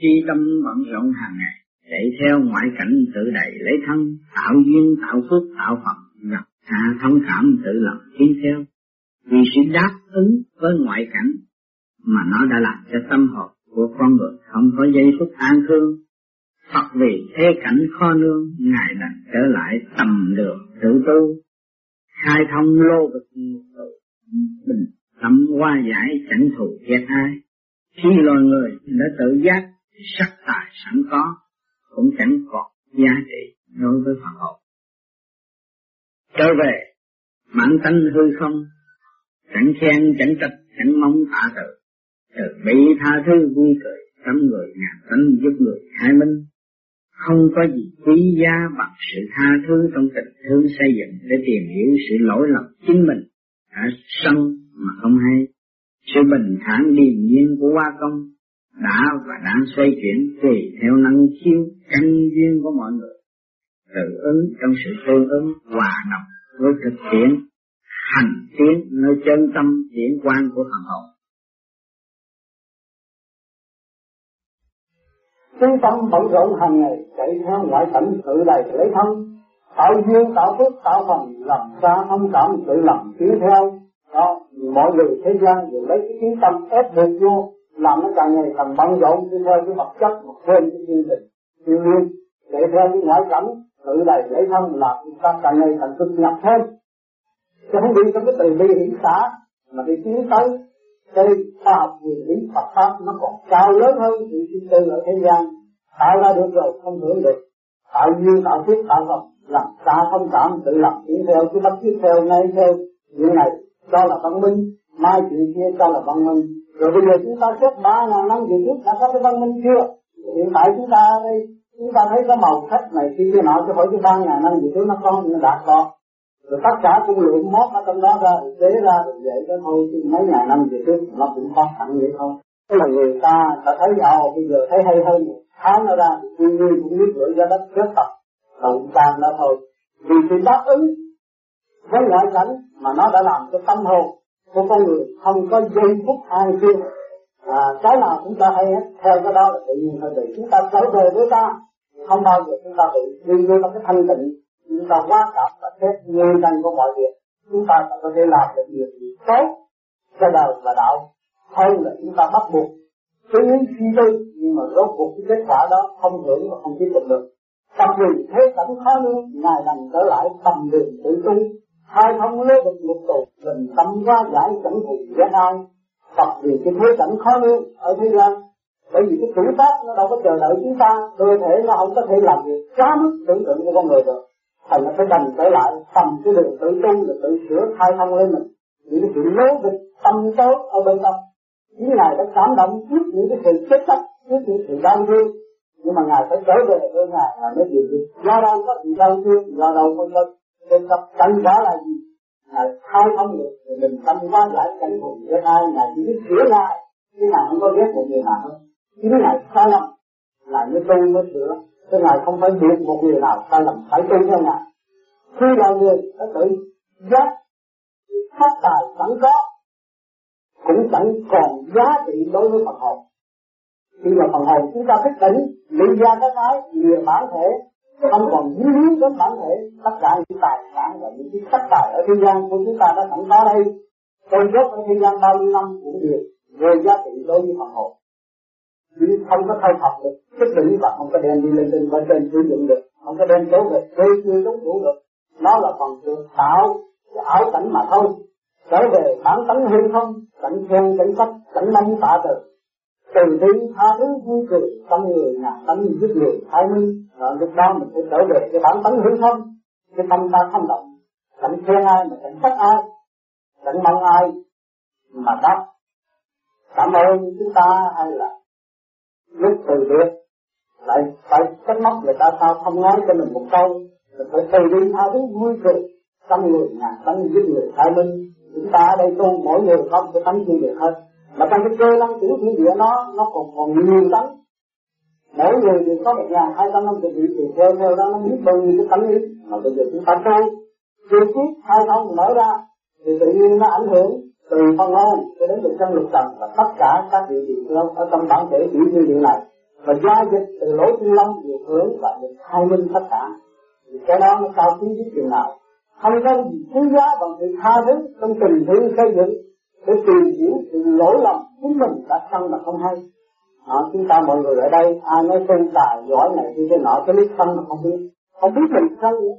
khi tâm bận rộn hàng ngày chạy theo ngoại cảnh tự đầy lấy thân, tạo duyên, tạo phước, tạo phật, nhập hạ thông cảm tự lập tiến theo. Vì sự đáp ứng với ngoại cảnh mà nó đã làm cho tâm hồn của con người không có giây phút an thương. Phật vì thế cảnh kho nương, ngài đành trở lại tầm đường tự tu, khai thông lô vực bình tâm qua giải chẳng thù ghét ai khi loài người đã tự giác sắc tài sẵn có, cũng chẳng còn giá trị đối với Phật hồn trở về, mãn tánh hư không, chẳng khen, chẳng trách, chẳng mong tạ tự từ bị tha thứ vui cười tấm người ngàn tánh giúp người khai minh không có gì quý giá bằng sự tha thứ trong tình thương xây dựng để tìm hiểu sự lỗi lầm chính mình đã sân mà không hay. Sự bình thản điềm nhiên của hoa công đã và đang xoay chuyển tùy theo năng khiếu căn duyên của mọi người. Tự ứng trong sự tương ứng hòa đồng với thực tiễn, hành tiến nơi chân tâm điển quan của thần hồn chân tâm bận rộn hàng ngày, chạy theo ngoại cảnh tự đầy lấy thân. Tạo duyên, tạo phước, tạo phần, làm ra thông cảm, tự làm tiến theo. Đó, mọi người thế gian đều lấy cái tiếng tâm ép buộc vô làm nó càng ngày càng bận rộn, đi theo cái vật chất mà quên cái thiên tình thiên nhiên, để theo cái ngoại cảnh tự đầy lễ thân là chúng ta càng ngày càng cực nhập thêm. Chứ không đi trong cái từ bi hiển xã, mà đi tiến tới cái khoa học nguyên lý Phật pháp nó còn cao lớn hơn sự sinh tư ở thế gian. Tạo ra được rồi, không hưởng được. Tạo duyên, tạo tiếp tạo vật làm xa không cảm, tự lập tiến theo chứ bắt tiếp theo, ngay theo. Những này, cho là văn minh, mai chuyện kia, cho là văn minh rồi bây giờ chúng ta chết ba ngàn năm về trước đã có cái văn minh chưa? Hiện tại chúng ta đây chúng ta thấy cái màu sắc này khi cái nọ chứ hỏi cái ba ngàn năm về trước nó có, nó đạt có rồi tất cả cũng lượng mót ở trong đó ra rồi chế ra, rồi vậy đó thôi, chứ mấy ngàn năm về trước nó cũng có sẵn vậy thôi. Tức là người ta đã thấy giàu bây giờ thấy hay hơn tháo nó ra, thì tuy nhiên cũng biết lưỡi ra đất rất tập động tan đó thôi. Vì sự đáp ứng với ngoại cảnh mà nó đã làm cho tâm hồn của con người không có giây phút an cư à, cái nào chúng ta hay hết theo cái đó là tự nhiên thôi để chúng ta trở về với ta. Không bao giờ chúng ta bị đi vô trong cái thanh tịnh. Chúng ta quá cảm và xét nguyên nhân của mọi việc. Chúng ta có thể làm được việc gì tốt cho đời và đạo. Hơn là chúng ta bắt buộc cứ những suy tư nhưng mà rốt cuộc cái kết quả đó không hưởng và không tiếp tục được. Tập vì thế cảnh khó lương Ngài đành trở lại tầm đường tự tu Hai thông lối được lục tù Bình tâm quá giải chẳng thù ghét ai. Phật vì cái thế cảnh khó lương Ở thế gian. Bởi vì cái tuổi tác nó đâu có chờ đợi chúng ta. Cơ thể nó không có thể làm việc quá mức tưởng tượng của con người được. Thành nó phải đành trở lại tầm cái đường tự tu là tự sửa khai thông lên mình. Những cái sự lố bịch tâm tốt ở bên trong. Những ngài đã cảm động trước những cái sự chết chóc trước những sự đau thương. Nhưng mà ngài phải trở về với ngài là mới điều được do đâu có sự đau thương, do đâu có có tập tâm cảnh quả là gì? Là khai thông được mình tâm quan lại cảnh cùng với ai là chỉ biết sửa lại. Chứ nào không có ghét một người nào hết. Chính ngài sai lầm. Là như tu mới sửa. Chứ này không phải biết một người nào sai lầm. Phải tu theo ngài. Khi là người đã tự giác, phát tài, sẵn có, cũng chẳng còn giá trị đối với Phật hồn. Khi mà phần hồn chúng ta thức tỉnh, lý ra cái nói lìa bản thể không còn dính líu đến bản thể tất cả những tài sản và những cái sắc tài ở thế gian của chúng ta đã sẵn có đây. Tôi rốt ở thế gian bao nhiêu năm cũng được, về giá trị đối với phần hồn vì không có thay thập được chất lượng và không có đem đi lên trên bên trên sử dụng được, không có đem trở về thuê chưa đúng đủ được. Nó là phần được tạo cái ảo cảnh mà thôi. Trở về bản tánh hư không, cảnh khen cảnh sách cảnh mong tạ từ từ bi, tha thứ vui cười tâm người ngàn tâm giúp người, thái minh. Và lúc đó mình sẽ trở về cái bản tánh hư không cái tâm ta không động. Cảnh khen ai mà cảnh trách ai. Cảnh mong ai mà đáp. Cảm ơn chúng ta hay là lúc từ biệt, lại phải trách móc người ta sao không nói cho mình một câu. Mình phải từ bi, tha thứ vui cười tâm người ngàn tâm giúp người, thái minh. Chúng ta ở đây tu, mỗi người có một cái tánh riêng biệt hết mà trong cái cơ năng tiểu thiên địa nó nó còn còn nhiều tánh. Mỗi người đều có một ngàn hai trăm năm mươi vị thì theo theo đó, nó biết bao nhiêu cái tánh ý mà bây giờ chúng ta tu chưa tiếp hai thông mở ra, thì tự nhiên nó ảnh hưởng từ phân hồn cho đến được chân lục trần và tất cả các địa vị ở trong bản thể tiểu thiên địa này và gia dịch từ lỗ chân lông được hướng và được khai minh tất cả, thì cái đó nó cao quý biết chừng nào. Không có gì quý giá bằng sự tha thứ trong tình thương xây dựng để tìm hiểu sự lỗi lầm chính mình đã thân mà không hay. À, chúng ta mọi người ở đây ai nói tu tài giỏi này thì cái nọ cái lý thân mà không biết. Không biết mình thân. Nữa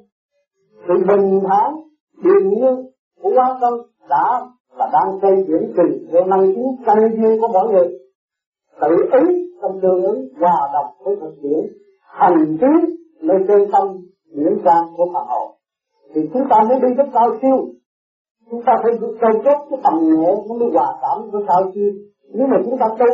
sự bình thản điềm nhiên của quá tâm đã và đang xây dựng trình theo năng kiến căn duyên của mỗi người. Tự ý trong tương ứng hòa đồng với thực tiễn hành tiến nơi chân tâm diễn ra của phật hồn thì chúng ta mới đi rất cao siêu chúng ta phải cầu chốt cái tầm nhẹ nó mới hòa cảm với sao siêu nếu mà chúng ta tu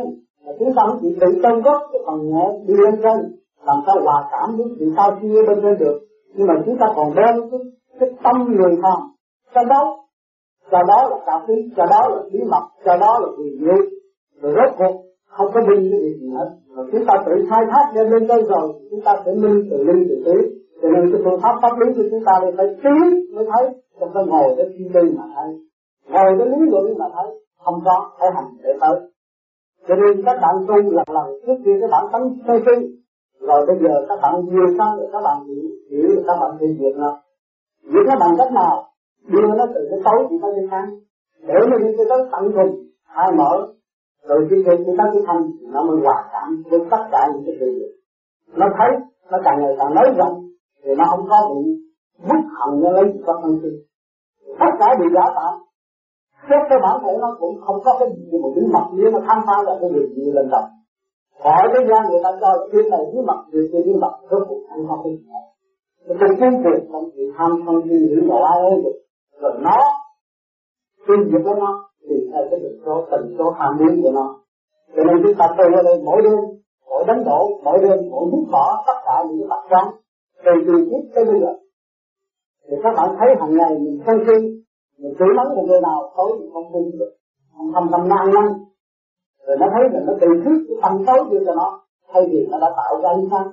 mà chúng ta không chỉ tự tâm gốc cái phần nhẹ đi lên trên làm sao hòa cảm với sự sao siêu bên trên được. Nhưng mà chúng ta còn đem cái, cái tâm người tham cho đó cho đó là cao quý cho đó là bí mật cho đó là quyền lực. Rồi rốt cuộc không có minh cái việc gì hết rồi chúng ta tự khai thác đem lên trên rồi chúng ta sẽ minh từ linh từ trí cho nên cái phương pháp pháp lý của chúng ta đây phải tiến mới thấy không phải ngồi để suy tư mà thấy. Ngồi để lý luận mà thấy, không có phải hành để tới. Cho nên các bạn tu lần lần trước kia các bạn tánh sơ suy rồi bây giờ các bạn nhiều sang rồi các bạn hiểu hiểu rồi các bạn sẽ việc nào việc nó bằng cách nào? Đưa nó từ cái tối chúng ta đi sáng để mà đi tới tận cùng, hai mở. Rồi khi khi chúng ta cái thanh nó mới hòa cảm với tất cả những cái sự việc nó thấy, nó càng ngày càng nói rộng thì nó không có bị bất hận nó lấy các thân sinh tất cả bị giả tạo. Xét cái bản thể nó cũng không có cái gì một cái mặt nếu mà tham phá là cái điều gì lên đầu hỏi cái gian người ta cho chuyện này dưới mặt việc kia dưới mặt rốt cuộc không có cái gì hết. Nó trong kiếm tiền không chuyện tham không gì giữ rõ ai ấy được rồi nó tiêu diệt của nó thì theo cái tần số tình số tham biến của nó. Cho nên chúng ta tôi ở đây mỗi đêm, mỗi đánh đổ mỗi đêm, mỗi hút bỏ tất cả những cái tập quán từ từ trước tới bây giờ. Thì các bạn thấy hàng ngày mình sân si, mình chửi mắng một người nào, tối mình không tin được. Không thầm thầm nan năng rồi nó thấy là nó từ trước cái tâm tối đưa cho nó, thay vì nó đã tạo ra ánh sáng.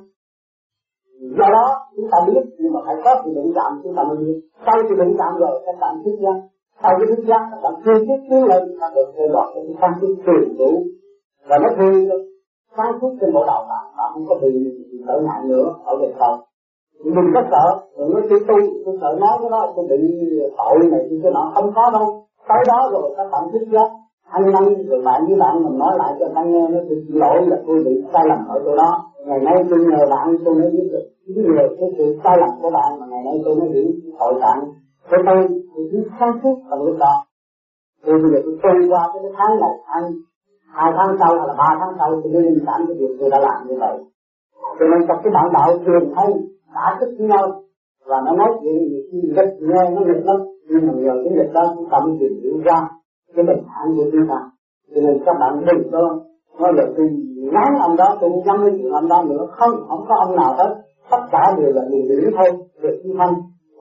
Do đó, chúng ta biết, nhưng mà phải có sự định cảm chúng ta mới biết sau sự định cảm rồi, các bạn thức giác. Sau cái thức giác, các bạn chưa biết tiến lên các bạn được theo dõi cái sáng suốt tuyệt đủ. Và nó thường sáng suốt trên bộ đầu bạn bạn không có bị trở ngại nữa ở về sau mình có sợ đừng nói tôi tu tôi sợ nói cái đó, tôi bị tội này tôi cái nọ, không có đâu. Tới đó rồi các bạn thích đó ăn năn, rồi bạn với bạn mình nói lại cho ta nghe, nó tôi xin lỗi là tôi bị sai lầm ở chỗ đó. Ngày nay tôi nhờ bạn, tôi mới biết được chính nhờ cái sự sai lầm của bạn, mà ngày nay tôi mới hiểu tội trạng của tôi tôi biết sáng suốt bằng lúc đó. Tôi bây giờ tôi trôi qua cái tháng này ăn hai tháng sau hay là ba tháng sau, tôi mới linh cảm cái việc tôi đã làm như vậy. Cho nên trong cái bản đạo thường thấy đã thức với nhau. Và nó nói chuyện gì rất nghe, nó nghịch lắm. Nhưng mà nhờ cái nghịch đó cũng tạm mới tìm ra cái bình thản của chúng ta. Cho nên các bạn đừng có nói là tôi nói ông đó, tôi không dám nói chuyện ông đó nữa. Không không có ông nào hết. Tất cả đều là người hiểu thôi, được chi thân.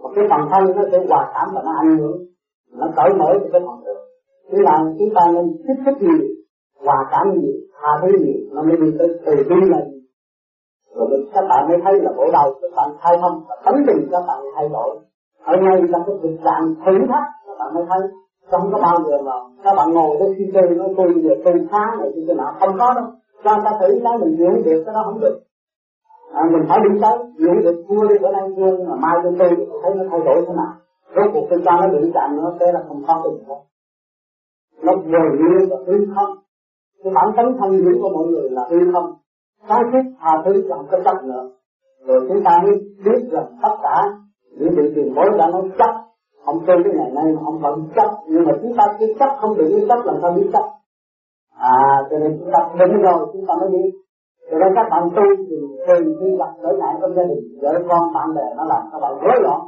Và cái phần thân nó sẽ hòa cảm và nó ảnh hưởng. Nó cởi mở cho cái phần được thế là chúng ta nên tiếp xúc nhiều, hòa cảm nhiều, tha thứ nhiều, nó mới đi tới từ bi là gì? Rồi các bạn mới thấy là bộ đầu các bạn thay thông tấm tánh tình các bạn thay đổi. Ở ngay trong cái thực trạng thử thách các bạn mới thấy không có bao giờ mà các bạn ngồi với suy tư nói tôi giờ tôi phá này tôi nào? Không có đâu. Cho người ta thử cái mình chịu được cái đó không được. À, mình phải đi tới chịu được vua đi bữa nay vua mà mai tôi tôi thấy nó thay đổi thế nào. Rốt cuộc tôi cho nó đụng chạm nữa thế là không có cái hết nó vừa nhiên và hư không. Cái bản tánh thân dữ của mọi người là hư không sáng suốt tha thứ làm cái chấp nữa. Rồi chúng ta mới biết rằng tất cả những điều tiền bối đã nói chấp, ông tu cái ngày nay mà ông vẫn chấp. Nhưng mà chúng ta cứ chấp không được biết chấp làm sao biết chấp? À cho nên chúng ta đúng rồi, chúng ta mới biết. Cho nên các bạn tu thì thường khi gặp trở ngại trong gia đình, vợ con, bạn bè, nó làm các bạn rối loạn.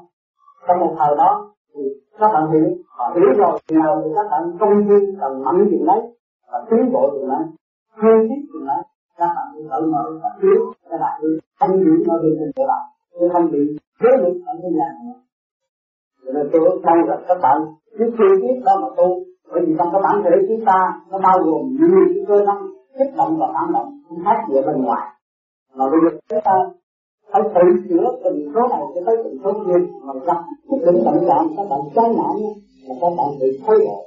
Trong một thời đó thì các bạn hiểu họ hiểu rồi nào thì các bạn công viên cần mạnh chuyện đấy và tiến bộ chuyện đấy, thương thiết chuyện đấy các bạn sẽ tự mở và thiếu cái đại thanh điển ở bên trên các bạn chứ không bị thế lực ở bên nhà nữa cho nên tôi mong gặp các bạn cứ chi biết đó mà tu. Bởi vì trong cái bản thể chúng ta, nó bao gồm nhiều cái cơ năng, kích động và phản động, không khác gì ở bên ngoài. Mà bây giờ chúng ta phải tự chữa từng số này cho tới từng số kia, mà gặp cái định tận trạng các bạn chán nản là các bạn bị thay đổi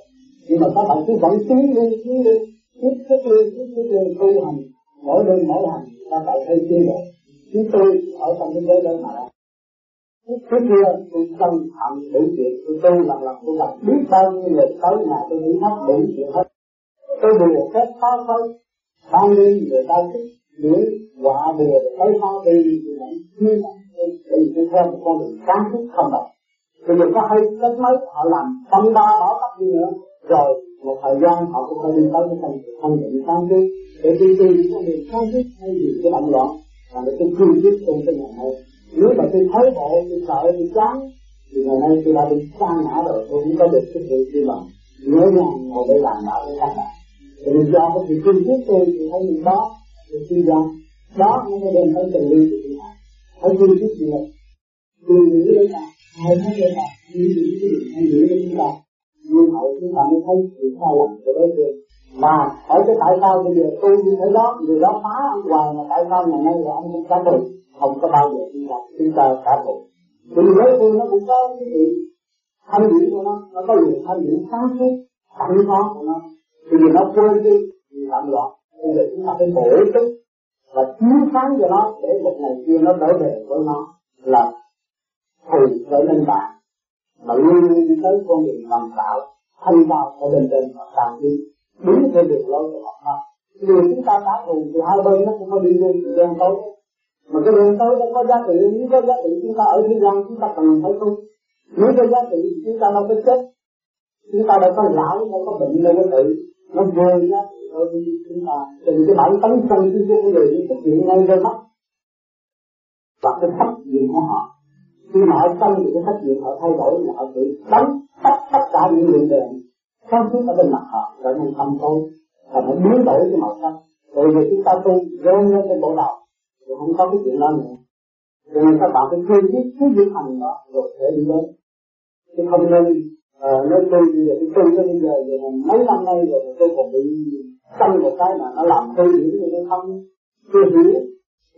nhưng mà các bạn cứ vẫn tiến lên tiến lên, tiếp tiếp lên, tiếp tiếp lên tu hành mỗi đêm mỗi hành ta phải thấy tiến bộ chứ tôi ở trong cái giới đơn mà trước kia tôi tâm thầm đủ chuyện, tôi tu lần lần tôi gặp biết bao nhiêu người tới nhà tôi nghĩ hết đủ chuyện hết. Tôi đùa phép phá phới ban đêm người ta thích đuổi quả đùa tới phá đi thì vẫn chưa bởi vì tôi theo một con đường sáng suốt không đồng. Thì giờ có hay cách mấy họ làm tâm ba bỏ tắt đi nữa, rồi một thời gian họ cũng phải đi tới cái thành thành định tam suốt để đi từ con đường sáng suốt hay gì cái động loạn và để tôi cương quyết trong cái ngày này nếu mà tôi thấy bộ tôi sợ tôi chán thì ngày nay tôi đã bị xa ngã rồi tôi cũng có được cái sự đi bằng nhớ nhàng ngồi để làm đạo với các bạn thì mình do cái sự cương quyết tôi thì thấy mình đó thì suy ra đó nó mới đem tới tình yêu của chúng ta phải cương quyết gì này từ những cái ta hai tháng cái ta nghĩ đến cái điều hay những cái chúng ta nhưng hậu chúng ta mới thấy sự sai lầm của đối phương mà hỏi cái tại sao bây giờ tôi như thế đó, người đó phá ông hoài mà tại sao ngày nay là ông không trả thù không có bao giờ chúng ta chúng ta trả thù vì đối phương nó cũng có cái gì? Thanh điển của nó nó có gì thanh điển sáng suốt, sẵn có của nó. Thì vì nó quên đi, thì làm loạn. Bây giờ chúng ta phải bổ túc và chiếu sáng cho nó để một ngày kia nó trở về với nó, là thù trở nên bạn mà luôn luôn đi tới con đường làm tạo, thanh cao ở bên trên và càng đi. Đúng theo đường lối của Phật pháp vì chúng ta đã cùng thì hai bên nó cũng có đi lên sự đen tối. Mà cái đường tối nó có giá trị, nếu có giá trị chúng ta ở thế gian, chúng ta cần phải tu. Nếu có giá trị, chúng ta đâu có chết. Chúng ta đâu có lão, đâu có bệnh, đâu có tự nó về giá trị thôi, chúng ta từng cái bản tánh công cái của người nó xuất hiện ngay ra mắt. Và cái pháp gì của họ khi mà họ tâm những cái trách nhiệm họ thay đổi là họ tự đóng tất tất cả những lượng đèn sáng suốt ở bên mặt họ trở nên thâm tối và nó biến đổi cái màu sắc. Bởi vì chúng ta tu rơi lên cái bộ đầu thì không có cái chuyện đó nữa. Cho nên các bạn phải kiên quyết cái giữ hành đó rồi sẽ đi đến chứ không nên ờ, uh, nói tu như giờ tôi tu tới bây giờ rồi mấy năm nay rồi tôi còn bị tâm một cái mà nó làm tôi hiểu như tôi không? Tôi hiểu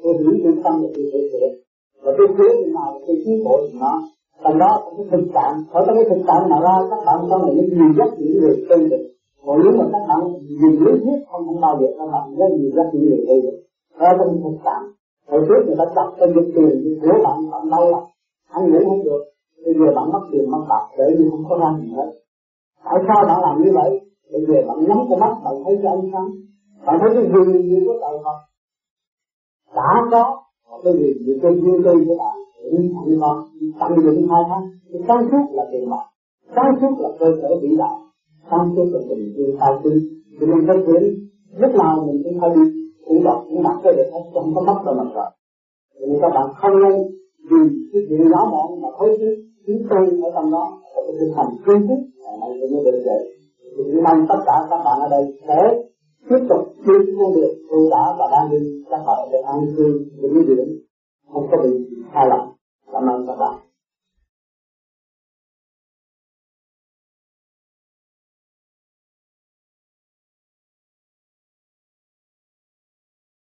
tôi hiểu tôi tâm là tôi sẽ sửa và tôi cứu thì nào tôi cứu bộ thì nó. Thành đó cái thực trạng ở trong cái thực trạng mà ra các bạn sau này những nhiều rất những người tu được còn nếu mà các bạn nhìn lý thuyết không không bao giờ các bạn rất nhiều rất những người tu được ở trong thực trạng. Hồi trước người ta đặt cho những tiền, thì của bạn bạn đau lắm ăn ngủ không được. Bây giờ bạn mất tiền mất bạc để như không có ra gì hết. Tại sao bạn làm như vậy? Bây giờ bạn nhắm cái mắt, bạn thấy cái ánh sáng. Bạn thấy cái gì gì của trời Phật đã có họ có gì gì tôi duyên tôi với bạn nhưng không con tận dụng hai tháng. Cái sáng suốt là tiền bạc. Sáng suốt là cơ sở vĩ đại. Sáng suốt là tình yêu cao quý thì mình phải chuyển lúc nào mình cũng phải đi cũng đọc, cũng đặt cái được hết trong có mất đâu mặt rồi thì các bạn không nên vì cái chuyện nhỏ mọn mà thấy cái chính tôi ở trong đó là cái tinh thần cương quyết này cũng mới được vậy. Thì mong tất cả các bạn ở đây sẽ tiếp tục đi con đường tôi đã và đang đi các bạn để an cư.